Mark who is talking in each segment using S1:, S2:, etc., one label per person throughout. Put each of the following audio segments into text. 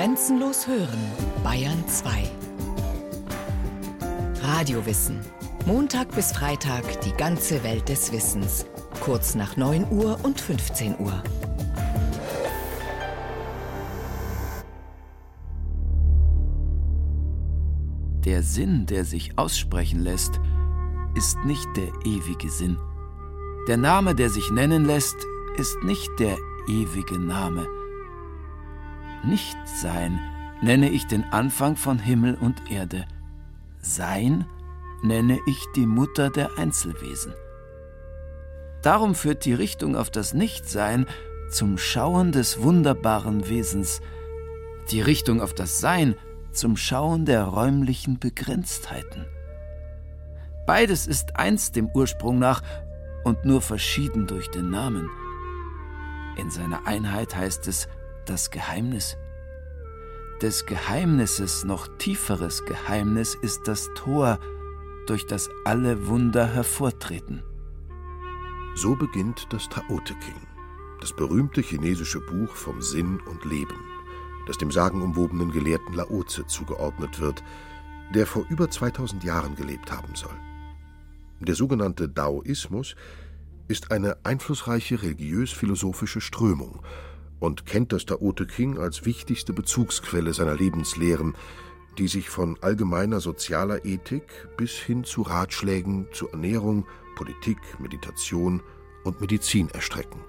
S1: Grenzenlos hören, Bayern 2. Radiowissen. Montag bis Freitag die ganze Welt des Wissens. Kurz nach 9 Uhr und 15 Uhr.
S2: Der Sinn, der sich aussprechen lässt, ist nicht der ewige Sinn. Der Name, der sich nennen lässt, ist nicht der ewige Name. Nichtsein nenne ich den Anfang von Himmel und Erde. Sein nenne ich die Mutter der Einzelwesen. Darum führt die Richtung auf das Nichtsein zum Schauen des wunderbaren Wesens, die Richtung auf das Sein zum Schauen der räumlichen Begrenztheiten. Beides ist eins dem Ursprung nach und nur verschieden durch den Namen. In seiner Einheit heißt es das Geheimnis. Des Geheimnisses noch tieferes Geheimnis ist das Tor, durch das alle Wunder hervortreten.
S3: So beginnt das Tao Te King, das berühmte chinesische Buch vom Sinn und Leben, das dem sagenumwobenen Gelehrten Laozi zugeordnet wird, der vor über 2000 Jahren gelebt haben soll. Der sogenannte Daoismus ist eine einflussreiche religiös-philosophische Strömung und kennt das Tao Te King als wichtigste Bezugsquelle seiner Lebenslehren, die sich von allgemeiner sozialer Ethik bis hin zu Ratschlägen zur Ernährung, Politik, Meditation und Medizin erstrecken.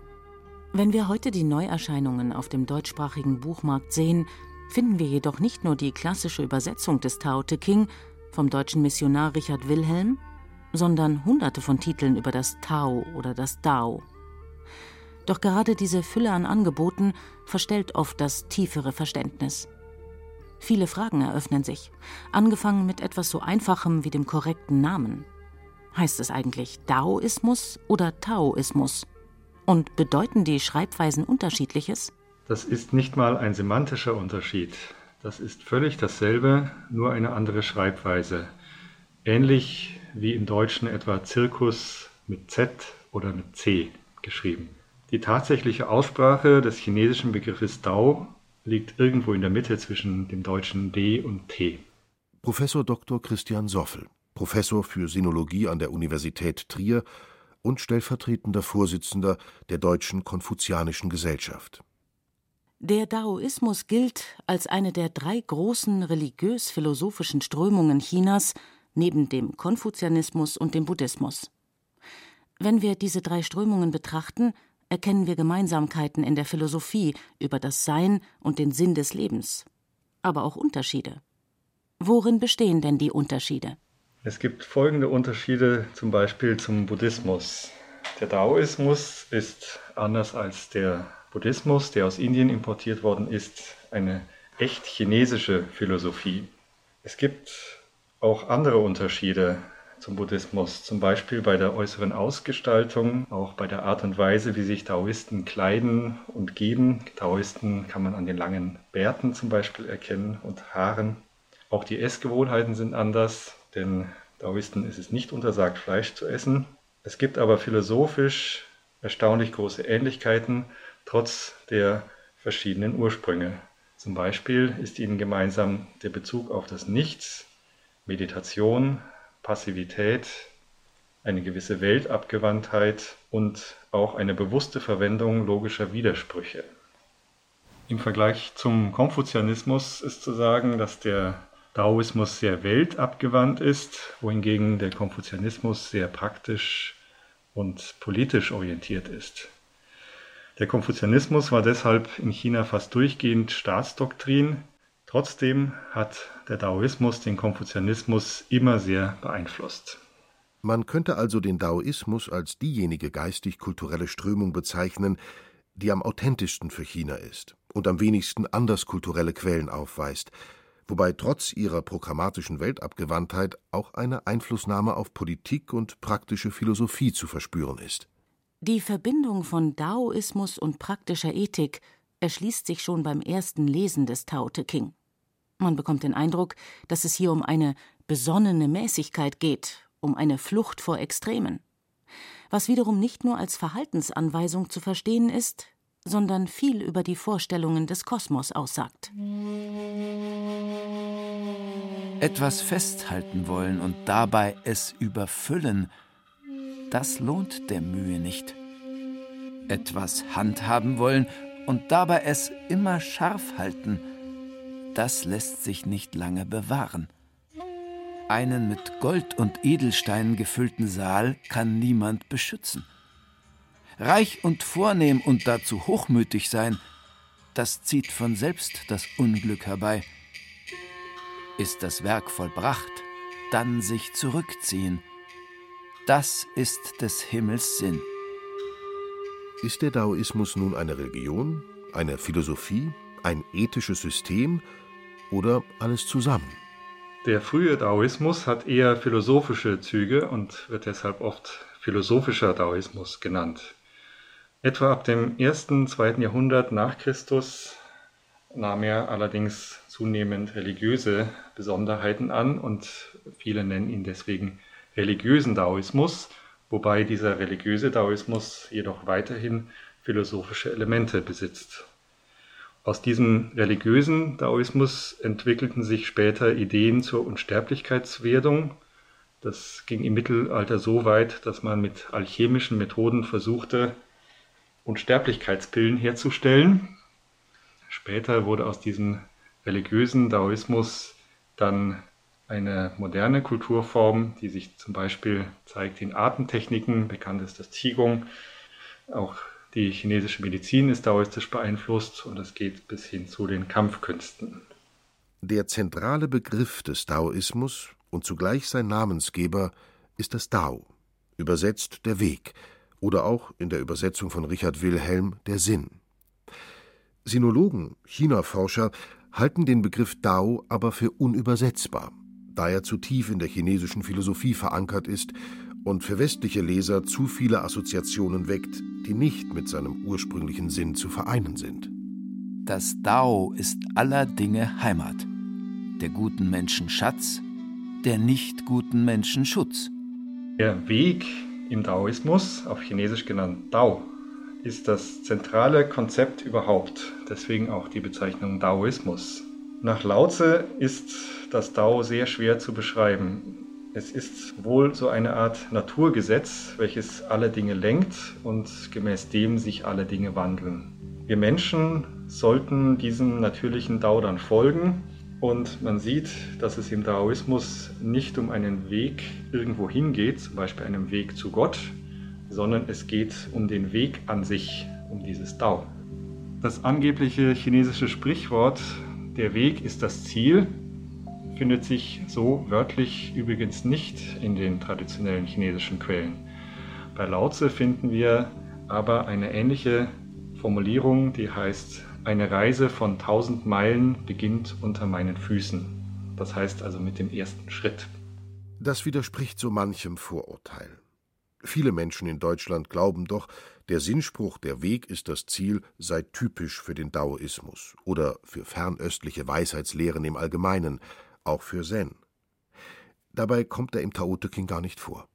S4: Wenn wir heute die Neuerscheinungen auf dem deutschsprachigen Buchmarkt sehen, finden wir jedoch nicht nur die klassische Übersetzung des Tao Te King vom deutschen Missionar Richard Wilhelm, sondern hunderte von Titeln über das Tao oder das Dao. Doch gerade diese Fülle an Angeboten verstellt oft das tiefere Verständnis. Viele Fragen eröffnen sich, angefangen mit etwas so Einfachem wie dem korrekten Namen. Heißt es eigentlich Daoismus oder Taoismus? Und bedeuten die Schreibweisen unterschiedliches?
S5: Das ist nicht mal ein semantischer Unterschied. Das ist völlig dasselbe, nur eine andere Schreibweise. Ähnlich wie im Deutschen etwa Zirkus mit Z oder mit C geschrieben. Die tatsächliche Aussprache des chinesischen Begriffes Dao liegt irgendwo in der Mitte zwischen dem deutschen D und T.
S3: Professor Dr. Christian Soffel Professor für Sinologie an der Universität Trier und stellvertretender Vorsitzender der Deutschen Konfuzianischen Gesellschaft.
S4: Der Daoismus gilt als eine der drei großen religiös-philosophischen Strömungen Chinas neben dem Konfuzianismus und dem Buddhismus. Wenn wir diese drei Strömungen betrachten, erkennen wir Gemeinsamkeiten in der Philosophie über das Sein und den Sinn des Lebens, aber auch Unterschiede. Worin bestehen denn die Unterschiede?
S5: Es gibt folgende Unterschiede zum Beispiel zum Buddhismus. Der Daoismus ist anders als der Buddhismus, der aus Indien importiert worden ist, eine echt chinesische Philosophie. Es gibt auch andere Unterschiede zum Buddhismus, zum Beispiel bei der äußeren Ausgestaltung, auch bei der Art und Weise, wie sich Taoisten kleiden und geben. Taoisten kann man an den langen Bärten zum Beispiel erkennen und Haaren. Auch die Essgewohnheiten sind anders denn Taoisten ist es nicht untersagt, Fleisch zu essen. Es gibt aber philosophisch erstaunlich große Ähnlichkeiten, trotz der verschiedenen Ursprünge. Zum Beispiel ist ihnen gemeinsam der Bezug auf das Nichts, Meditation, Passivität, eine gewisse Weltabgewandtheit und auch eine bewusste Verwendung logischer Widersprüche. Im Vergleich zum Konfuzianismus ist zu sagen, dass der Daoismus sehr weltabgewandt ist, wohingegen der Konfuzianismus sehr praktisch und politisch orientiert ist. Der Konfuzianismus war deshalb in China fast durchgehend Staatsdoktrin. Trotzdem hat der Daoismus den Konfuzianismus immer sehr beeinflusst.
S3: Man könnte also den Daoismus als diejenige geistig-kulturelle Strömung bezeichnen, die am authentischsten für China ist und am wenigsten anderskulturelle Quellen aufweist, wobei trotz ihrer programmatischen Weltabgewandtheit auch eine Einflussnahme auf Politik und praktische Philosophie zu verspüren ist.
S4: Die Verbindung von Daoismus und praktischer Ethik erschließt sich schon beim ersten Lesen des Tao Te King. Man bekommt den Eindruck, dass es hier um eine besonnene Mäßigkeit geht, um eine Flucht vor Extremen. Was wiederum nicht nur als Verhaltensanweisung zu verstehen ist, sondern viel über die Vorstellungen des Kosmos aussagt.
S2: Etwas festhalten wollen und dabei es überfüllen, das lohnt der Mühe nicht. Etwas handhaben wollen und dabei es immer scharf halten, das lässt sich nicht lange bewahren. Einen mit Gold und Edelsteinen gefüllten Saal kann niemand beschützen. Reich und vornehm und dazu hochmütig sein, das zieht von selbst das Unglück herbei. Ist das Werk vollbracht, dann sich zurückziehen. Das ist des Himmels Sinn.
S3: Ist der Daoismus nun eine Religion, eine Philosophie, ein ethisches System oder alles zusammen?
S5: Der frühe Daoismus hat eher philosophische Züge und wird deshalb oft philosophischer Daoismus genannt. Etwa ab dem ersten, zweiten Jahrhundert nach Christus nahm er allerdings zunehmend religiöse Besonderheiten an und viele nennen ihn deswegen religiösen Daoismus, wobei dieser religiöse Daoismus jedoch weiterhin philosophische Elemente besitzt. Aus diesem religiösen Daoismus entwickelten sich später Ideen zur Unsterblichkeitswerdung. Das ging im Mittelalter so weit, dass man mit alchemischen Methoden versuchte, Unsterblichkeitspillen herzustellen. Später wurde aus diesem religiösen Daoismus dann eine moderne Kulturform, die sich zum Beispiel zeigt in Atemtechniken, bekannt ist das Qigong. Auch die chinesische Medizin ist daoistisch beeinflusst und es geht bis hin zu den Kampfkünsten.
S3: Der zentrale Begriff des Daoismus und zugleich sein Namensgeber ist das Dao, übersetzt der Weg oder auch in der Übersetzung von Richard Wilhelm der Sinn. Sinologen, China-Forscher halten den Begriff Dao aber für unübersetzbar, da er zu tief in der chinesischen Philosophie verankert ist und für westliche Leser zu viele Assoziationen weckt, die nicht mit seinem ursprünglichen Sinn zu vereinen sind.
S2: Das Dao ist aller Dinge Heimat, der guten Menschen Schatz, der nicht guten Menschen Schutz.
S5: Der Weg im Daoismus, auf Chinesisch genannt Dao, ist das zentrale Konzept überhaupt, deswegen auch die Bezeichnung Daoismus. Nach Laoze ist das Dao sehr schwer zu beschreiben. Es ist wohl so eine Art Naturgesetz, welches alle Dinge lenkt und gemäß dem sich alle Dinge wandeln. Wir Menschen sollten diesem natürlichen Dao dann folgen und man sieht, dass es im Daoismus nicht um einen Weg irgendwo hingeht, zum Beispiel einen Weg zu Gott, sondern es geht um den Weg an sich, um dieses Dao. Das angebliche chinesische Sprichwort, der Weg ist das Ziel, findet sich so wörtlich übrigens nicht in den traditionellen chinesischen Quellen. Bei Laozi finden wir aber eine ähnliche Formulierung, die heißt, eine Reise von tausend Meilen beginnt unter meinen Füßen. Das heißt also mit dem ersten Schritt.
S3: Das widerspricht so manchem Vorurteil. Viele Menschen in Deutschland glauben doch, der Sinnspruch Der Weg ist das Ziel sei typisch für den Daoismus oder für fernöstliche Weisheitslehren im Allgemeinen, auch für Zen. Dabei kommt er im Tao Te Ching gar nicht vor.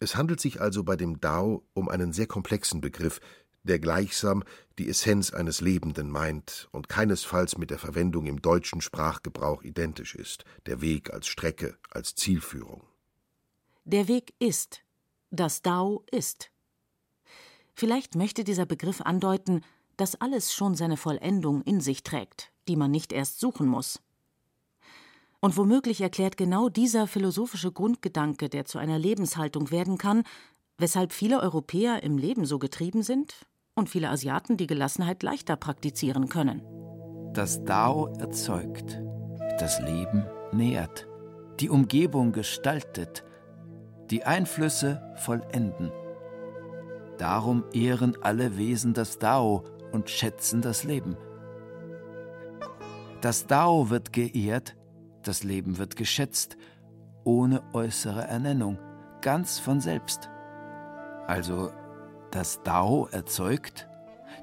S3: Es handelt sich also bei dem Dao um einen sehr komplexen Begriff, der gleichsam die Essenz eines Lebenden meint und keinesfalls mit der Verwendung im deutschen Sprachgebrauch identisch ist, der Weg als Strecke, als Zielführung.
S4: Der Weg ist, das Dao ist. Vielleicht möchte dieser Begriff andeuten, dass alles schon seine Vollendung in sich trägt, die man nicht erst suchen muss. Und womöglich erklärt genau dieser philosophische Grundgedanke, der zu einer Lebenshaltung werden kann, weshalb viele Europäer im Leben so getrieben sind und viele Asiaten die Gelassenheit leichter praktizieren können.
S2: Das Dao erzeugt, das Leben nährt, die Umgebung gestaltet, die Einflüsse vollenden. Darum ehren alle Wesen das Dao und schätzen das Leben. Das Dao wird geehrt, das Leben wird geschätzt, ohne äußere Ernennung, ganz von selbst. Also das Dao erzeugt,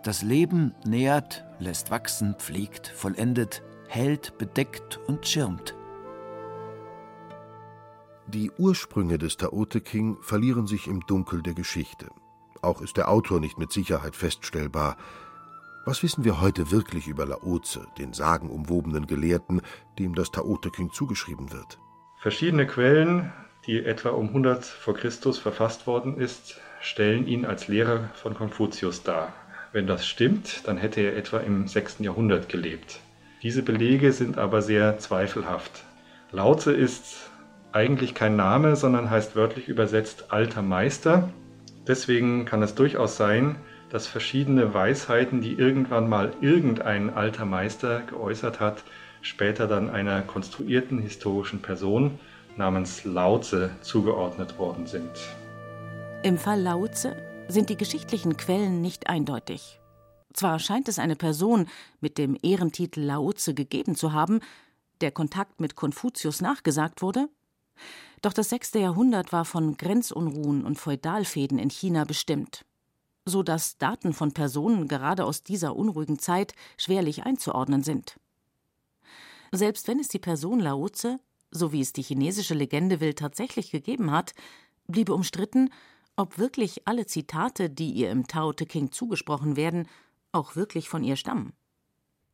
S2: das Leben nährt, lässt wachsen, pflegt, vollendet, hält, bedeckt und schirmt.
S3: Die Ursprünge des Tao Te King verlieren sich im Dunkel der Geschichte. Auch ist der Autor nicht mit Sicherheit feststellbar. Was wissen wir heute wirklich über Laoze, den sagenumwobenen Gelehrten, dem das Tao Te zugeschrieben wird?
S5: Verschiedene Quellen, die etwa um 100 vor Christus verfasst worden ist, stellen ihn als Lehrer von Konfuzius dar. Wenn das stimmt, dann hätte er etwa im 6. Jahrhundert gelebt. Diese Belege sind aber sehr zweifelhaft. Laoze ist eigentlich kein Name, sondern heißt wörtlich übersetzt alter Meister. Deswegen kann es durchaus sein, dass verschiedene Weisheiten, die irgendwann mal irgendein alter Meister geäußert hat, später dann einer konstruierten historischen Person namens Laoze zugeordnet worden sind.
S4: Im Fall Laoze sind die geschichtlichen Quellen nicht eindeutig. Zwar scheint es eine Person mit dem Ehrentitel Laoze gegeben zu haben, der Kontakt mit Konfuzius nachgesagt wurde, doch das sechste Jahrhundert war von Grenzunruhen und Feudalfäden in China bestimmt, so dass Daten von Personen gerade aus dieser unruhigen Zeit schwerlich einzuordnen sind. Selbst wenn es die Person Laoze, so wie es die chinesische Legende will, tatsächlich gegeben hat, bliebe umstritten, ob wirklich alle Zitate, die ihr im Tao Te King zugesprochen werden, auch wirklich von ihr stammen.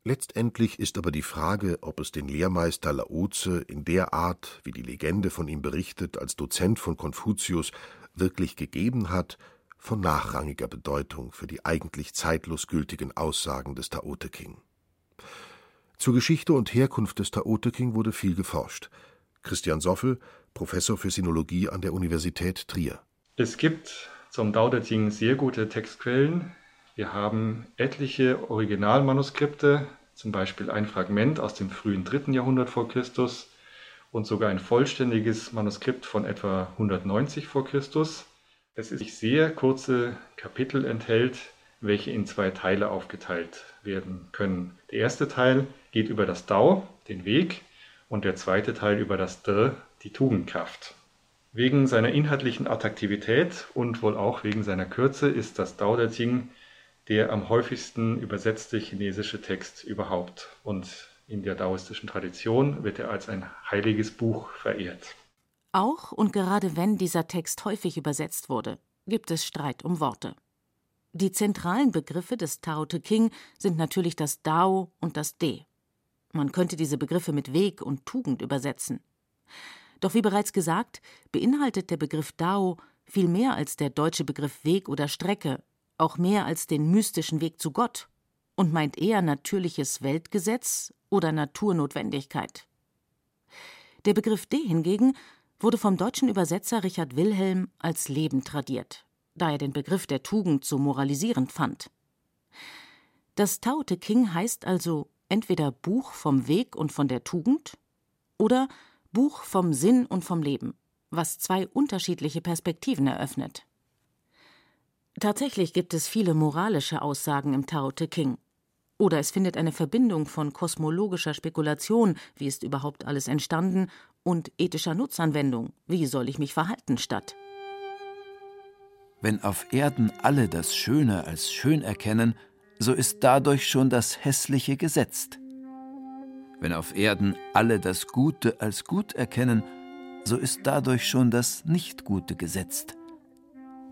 S3: Letztendlich ist aber die Frage, ob es den Lehrmeister Laoze in der Art, wie die Legende von ihm berichtet, als Dozent von Konfuzius wirklich gegeben hat, von nachrangiger Bedeutung für die eigentlich zeitlos gültigen Aussagen des Tao Te King. Zur Geschichte und Herkunft des Tao Te King wurde viel geforscht. Christian Soffel, Professor für Sinologie an der Universität Trier.
S5: Es gibt zum Tao Te Ching sehr gute Textquellen. Wir haben etliche Originalmanuskripte, zum Beispiel ein Fragment aus dem frühen 3. Jahrhundert vor Christus und sogar ein vollständiges Manuskript von etwa 190 vor Christus. Es ist sehr kurze Kapitel enthält, welche in zwei Teile aufgeteilt werden können. Der erste Teil geht über das Dao, den Weg, und der zweite Teil über das Dr, die Tugendkraft. Wegen seiner inhaltlichen Attraktivität und wohl auch wegen seiner Kürze ist das Dao De Jing der am häufigsten übersetzte chinesische Text überhaupt. Und in der daoistischen Tradition wird er als ein heiliges Buch verehrt.
S4: Auch und gerade wenn dieser Text häufig übersetzt wurde, gibt es Streit um Worte. Die zentralen Begriffe des Tao Te King sind natürlich das Dao und das De. Man könnte diese Begriffe mit Weg und Tugend übersetzen. Doch wie bereits gesagt, beinhaltet der Begriff Dao viel mehr als der deutsche Begriff Weg oder Strecke, auch mehr als den mystischen Weg zu Gott und meint eher natürliches Weltgesetz oder Naturnotwendigkeit. Der Begriff De hingegen wurde vom deutschen Übersetzer Richard Wilhelm als Leben tradiert da er den Begriff der Tugend so moralisierend fand. Das Tao Te King heißt also entweder Buch vom Weg und von der Tugend oder Buch vom Sinn und vom Leben, was zwei unterschiedliche Perspektiven eröffnet. Tatsächlich gibt es viele moralische Aussagen im Tao Te King. Oder es findet eine Verbindung von kosmologischer Spekulation, wie ist überhaupt alles entstanden, und ethischer Nutzanwendung, wie soll ich mich verhalten, statt.
S2: Wenn auf Erden alle das Schöne als schön erkennen, so ist dadurch schon das Hässliche gesetzt. Wenn auf Erden alle das Gute als gut erkennen, so ist dadurch schon das Nichtgute gesetzt.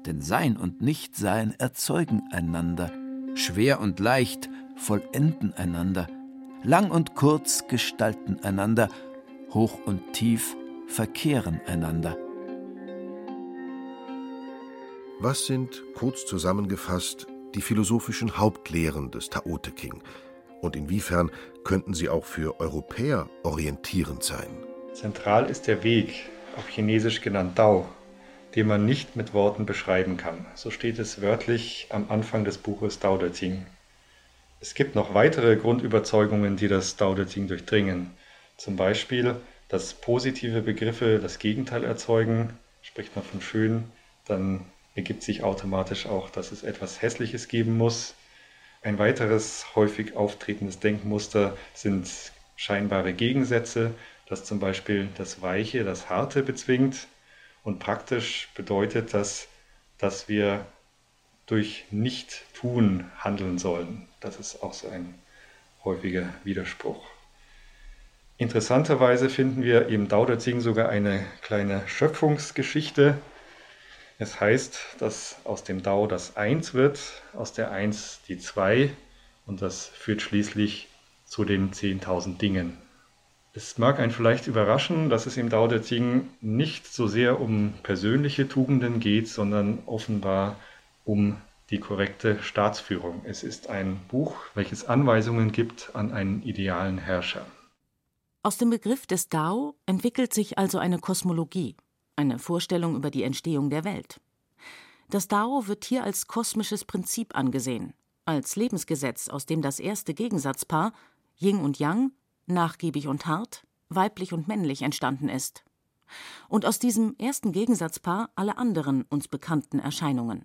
S2: Denn Sein und Nichtsein erzeugen einander, schwer und leicht vollenden einander, lang und kurz gestalten einander, hoch und tief verkehren einander.
S3: Was sind, kurz zusammengefasst, die philosophischen Hauptlehren des Tao Te King? Und inwiefern könnten sie auch für Europäer orientierend sein?
S5: Zentral ist der Weg, auf Chinesisch genannt Dao, den man nicht mit Worten beschreiben kann. So steht es wörtlich am Anfang des Buches Dao De Jing. Es gibt noch weitere Grundüberzeugungen, die das Dao De Jing durchdringen. Zum Beispiel, dass positive Begriffe das Gegenteil erzeugen. Spricht man von schön, dann ergibt sich automatisch auch, dass es etwas Hässliches geben muss. Ein weiteres häufig auftretendes Denkmuster sind scheinbare Gegensätze, das zum Beispiel das Weiche, das Harte bezwingt. Und praktisch bedeutet das, dass wir durch Nicht-Tun handeln sollen. Das ist auch so ein häufiger Widerspruch. Interessanterweise finden wir im Dao De Jing sogar eine kleine Schöpfungsgeschichte, Es heißt, dass aus dem Dao das Eins wird, aus der Eins die Zwei und das führt schließlich zu den 10.000 Dingen. Es mag einen vielleicht überraschen, dass es im Dao De Jing nicht so sehr um persönliche Tugenden geht, sondern offenbar um die korrekte Staatsführung. Es ist ein Buch, welches Anweisungen gibt an einen idealen Herrscher.
S4: Aus dem Begriff des Dao entwickelt sich also eine Kosmologie, eine Vorstellung über die Entstehung der Welt. Das Dao wird hier als kosmisches Prinzip angesehen, als Lebensgesetz, aus dem das erste Gegensatzpaar Yin und Yang, nachgiebig und hart, weiblich und männlich entstanden ist. Und aus diesem ersten Gegensatzpaar alle anderen uns bekannten Erscheinungen.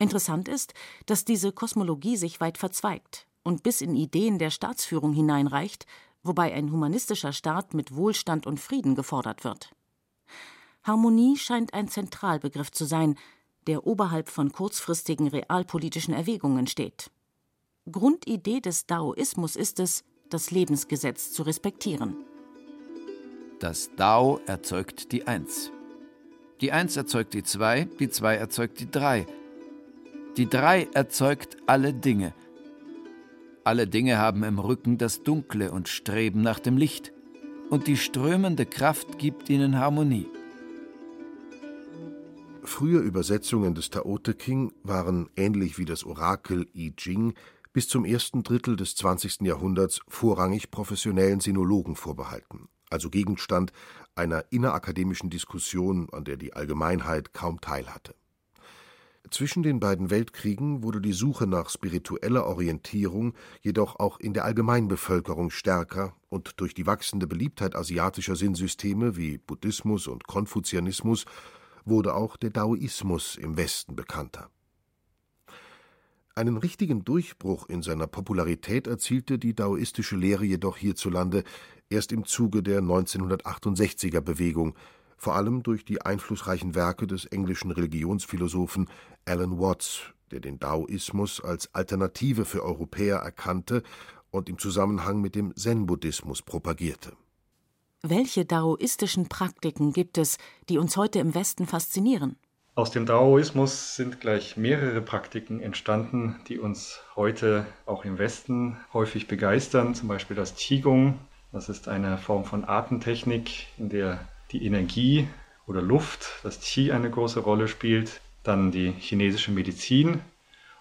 S4: Interessant ist, dass diese Kosmologie sich weit verzweigt und bis in Ideen der Staatsführung hineinreicht, wobei ein humanistischer Staat mit Wohlstand und Frieden gefordert wird. Harmonie scheint ein Zentralbegriff zu sein, der oberhalb von kurzfristigen realpolitischen Erwägungen steht. Grundidee des Daoismus ist es, das Lebensgesetz zu respektieren.
S2: Das Dao erzeugt die Eins. Die Eins erzeugt die Zwei, die Zwei erzeugt die Drei. Die Drei erzeugt alle Dinge, alle Dinge haben im Rücken das Dunkle und streben nach dem Licht, und die strömende Kraft gibt ihnen Harmonie.
S3: Frühe Übersetzungen des Tao Te King waren ähnlich wie das Orakel I Ching bis zum ersten Drittel des 20. Jahrhunderts vorrangig professionellen Sinologen vorbehalten, also Gegenstand einer innerakademischen Diskussion, an der die Allgemeinheit kaum teilhatte. Zwischen den beiden Weltkriegen wurde die Suche nach spiritueller Orientierung jedoch auch in der Allgemeinbevölkerung stärker und durch die wachsende Beliebtheit asiatischer Sinnsysteme wie Buddhismus und Konfuzianismus wurde auch der Daoismus im Westen bekannter. Einen richtigen Durchbruch in seiner Popularität erzielte die daoistische Lehre jedoch hierzulande erst im Zuge der 1968er Bewegung, vor allem durch die einflussreichen Werke des englischen Religionsphilosophen Alan Watts, der den Daoismus als Alternative für Europäer erkannte und im Zusammenhang mit dem Zen-Buddhismus propagierte.
S4: Welche daoistischen Praktiken gibt es, die uns heute im Westen faszinieren?
S5: Aus dem Daoismus sind gleich mehrere Praktiken entstanden, die uns heute auch im Westen häufig begeistern. Zum Beispiel das Qigong. Das ist eine Form von Atemtechnik, in der die Energie oder Luft, das Qi, eine große Rolle spielt. Dann die chinesische Medizin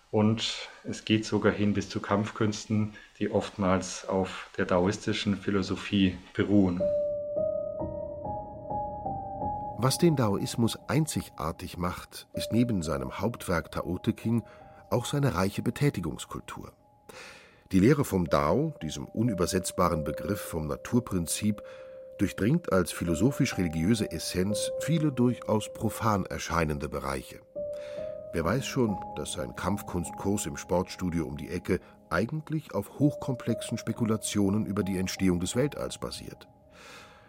S5: und es geht sogar hin bis zu Kampfkünsten, die oftmals auf der daoistischen Philosophie beruhen.
S3: Was den Daoismus einzigartig macht, ist neben seinem Hauptwerk Tao Te King auch seine reiche Betätigungskultur. Die Lehre vom Dao, diesem unübersetzbaren Begriff vom Naturprinzip, durchdringt als philosophisch-religiöse Essenz viele durchaus profan erscheinende Bereiche. Wer weiß schon, dass sein Kampfkunstkurs im Sportstudio um die Ecke eigentlich auf hochkomplexen Spekulationen über die Entstehung des Weltalls basiert.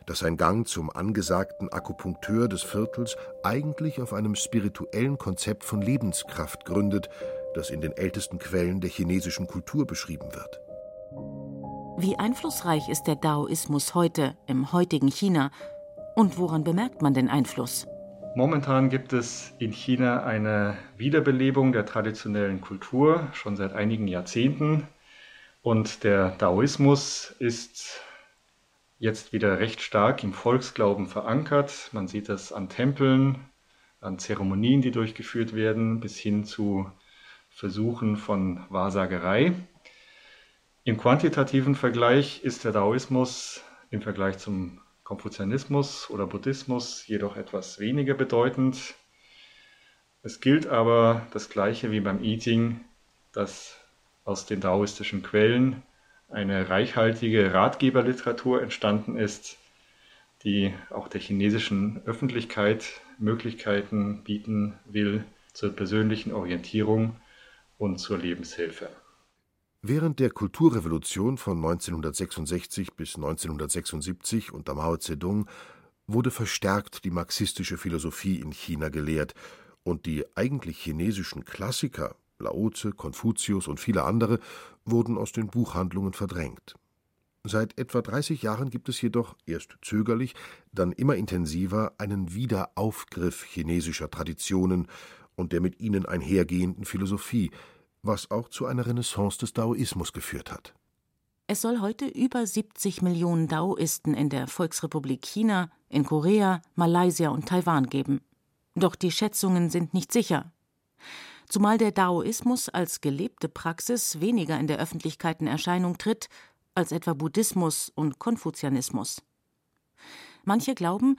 S3: Dass sein Gang zum angesagten Akupunkteur des Viertels eigentlich auf einem spirituellen Konzept von Lebenskraft gründet, das in den ältesten Quellen der chinesischen Kultur beschrieben wird.
S4: Wie einflussreich ist der Daoismus heute im heutigen China und woran bemerkt man den Einfluss?
S5: Momentan gibt es in China eine Wiederbelebung der traditionellen Kultur schon seit einigen Jahrzehnten und der Daoismus ist jetzt wieder recht stark im Volksglauben verankert. Man sieht das an Tempeln, an Zeremonien, die durchgeführt werden, bis hin zu Versuchen von Wahrsagerei. Im quantitativen Vergleich ist der Daoismus im Vergleich zum Konfuzianismus oder Buddhismus jedoch etwas weniger bedeutend. Es gilt aber das Gleiche wie beim Eating, dass aus den daoistischen Quellen eine reichhaltige Ratgeberliteratur entstanden ist, die auch der chinesischen Öffentlichkeit Möglichkeiten bieten will zur persönlichen Orientierung und zur Lebenshilfe.
S3: Während der Kulturrevolution von 1966 bis 1976 unter Mao Zedong wurde verstärkt die marxistische Philosophie in China gelehrt und die eigentlich chinesischen Klassiker Laoze, Konfuzius und viele andere wurden aus den Buchhandlungen verdrängt. Seit etwa 30 Jahren gibt es jedoch, erst zögerlich, dann immer intensiver, einen Wiederaufgriff chinesischer Traditionen und der mit ihnen einhergehenden Philosophie, was auch zu einer Renaissance des Daoismus geführt hat.
S4: Es soll heute über 70 Millionen Daoisten in der Volksrepublik China, in Korea, Malaysia und Taiwan geben. Doch die Schätzungen sind nicht sicher. Zumal der Daoismus als gelebte Praxis weniger in der Öffentlichkeit in Erscheinung tritt als etwa Buddhismus und Konfuzianismus. Manche glauben,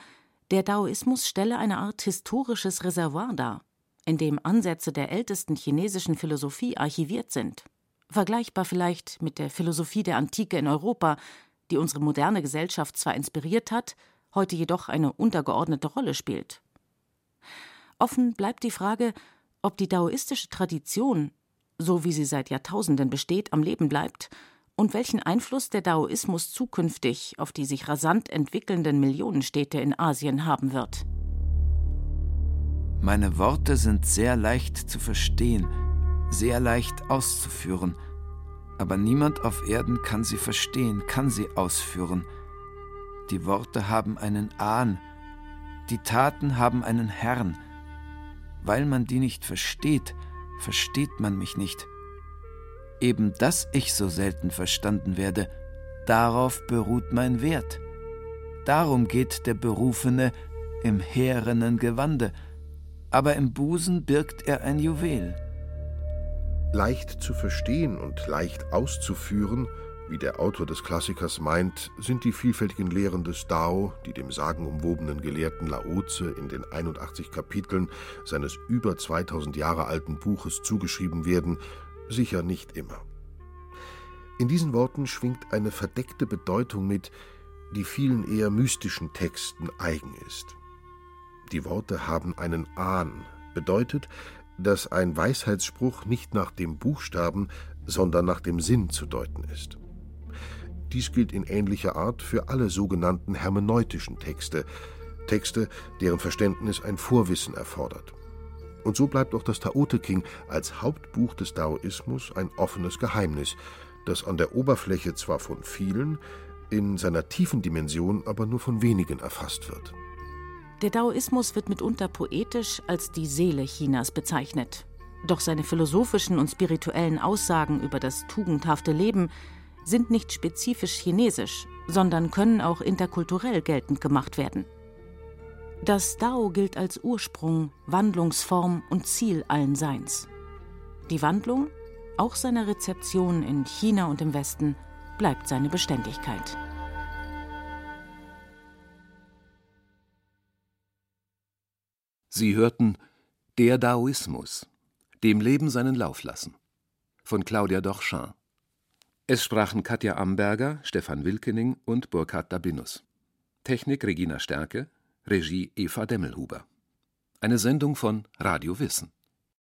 S4: der Daoismus stelle eine Art historisches Reservoir dar, in dem Ansätze der ältesten chinesischen Philosophie archiviert sind. Vergleichbar vielleicht mit der Philosophie der Antike in Europa, die unsere moderne Gesellschaft zwar inspiriert hat, heute jedoch eine untergeordnete Rolle spielt. Offen bleibt die Frage, ob die daoistische Tradition, so wie sie seit Jahrtausenden besteht, am Leben bleibt und welchen Einfluss der Daoismus zukünftig auf die sich rasant entwickelnden Millionenstädte in Asien haben wird.
S2: Meine Worte sind sehr leicht zu verstehen, sehr leicht auszuführen, aber niemand auf Erden kann sie verstehen, kann sie ausführen. Die Worte haben einen Ahn, die Taten haben einen Herrn. Weil man die nicht versteht, versteht man mich nicht eben dass ich so selten verstanden werde, darauf beruht mein Wert. Darum geht der Berufene im härenen Gewande, aber im Busen birgt er ein Juwel.
S3: Leicht zu verstehen und leicht auszuführen, wie der Autor des Klassikers meint, sind die vielfältigen Lehren des Dao, die dem sagenumwobenen Gelehrten Laoze in den 81 Kapiteln seines über 2000 Jahre alten Buches zugeschrieben werden, Sicher nicht immer. In diesen Worten schwingt eine verdeckte Bedeutung mit, die vielen eher mystischen Texten eigen ist. Die Worte haben einen Ahn, bedeutet, dass ein Weisheitsspruch nicht nach dem Buchstaben, sondern nach dem Sinn zu deuten ist. Dies gilt in ähnlicher Art für alle sogenannten hermeneutischen Texte, Texte, deren Verständnis ein Vorwissen erfordert. Und so bleibt auch das Tao Te King als Hauptbuch des Daoismus ein offenes Geheimnis, das an der Oberfläche zwar von vielen, in seiner tiefen Dimension aber nur von wenigen erfasst wird.
S4: Der Daoismus wird mitunter poetisch als die Seele Chinas bezeichnet. Doch seine philosophischen und spirituellen Aussagen über das tugendhafte Leben sind nicht spezifisch chinesisch, sondern können auch interkulturell geltend gemacht werden. Das Dao gilt als Ursprung, Wandlungsform und Ziel allen Seins. Die Wandlung, auch seiner Rezeption in China und im Westen, bleibt seine Beständigkeit.
S6: Sie hörten Der Daoismus, dem Leben seinen Lauf lassen, von Claudia Dorchin. Es sprachen Katja Amberger, Stefan Wilkening und Burkhard Dabinus. Technik Regina Stärke, Regie Eva Demmelhuber. Eine Sendung von Radio Wissen.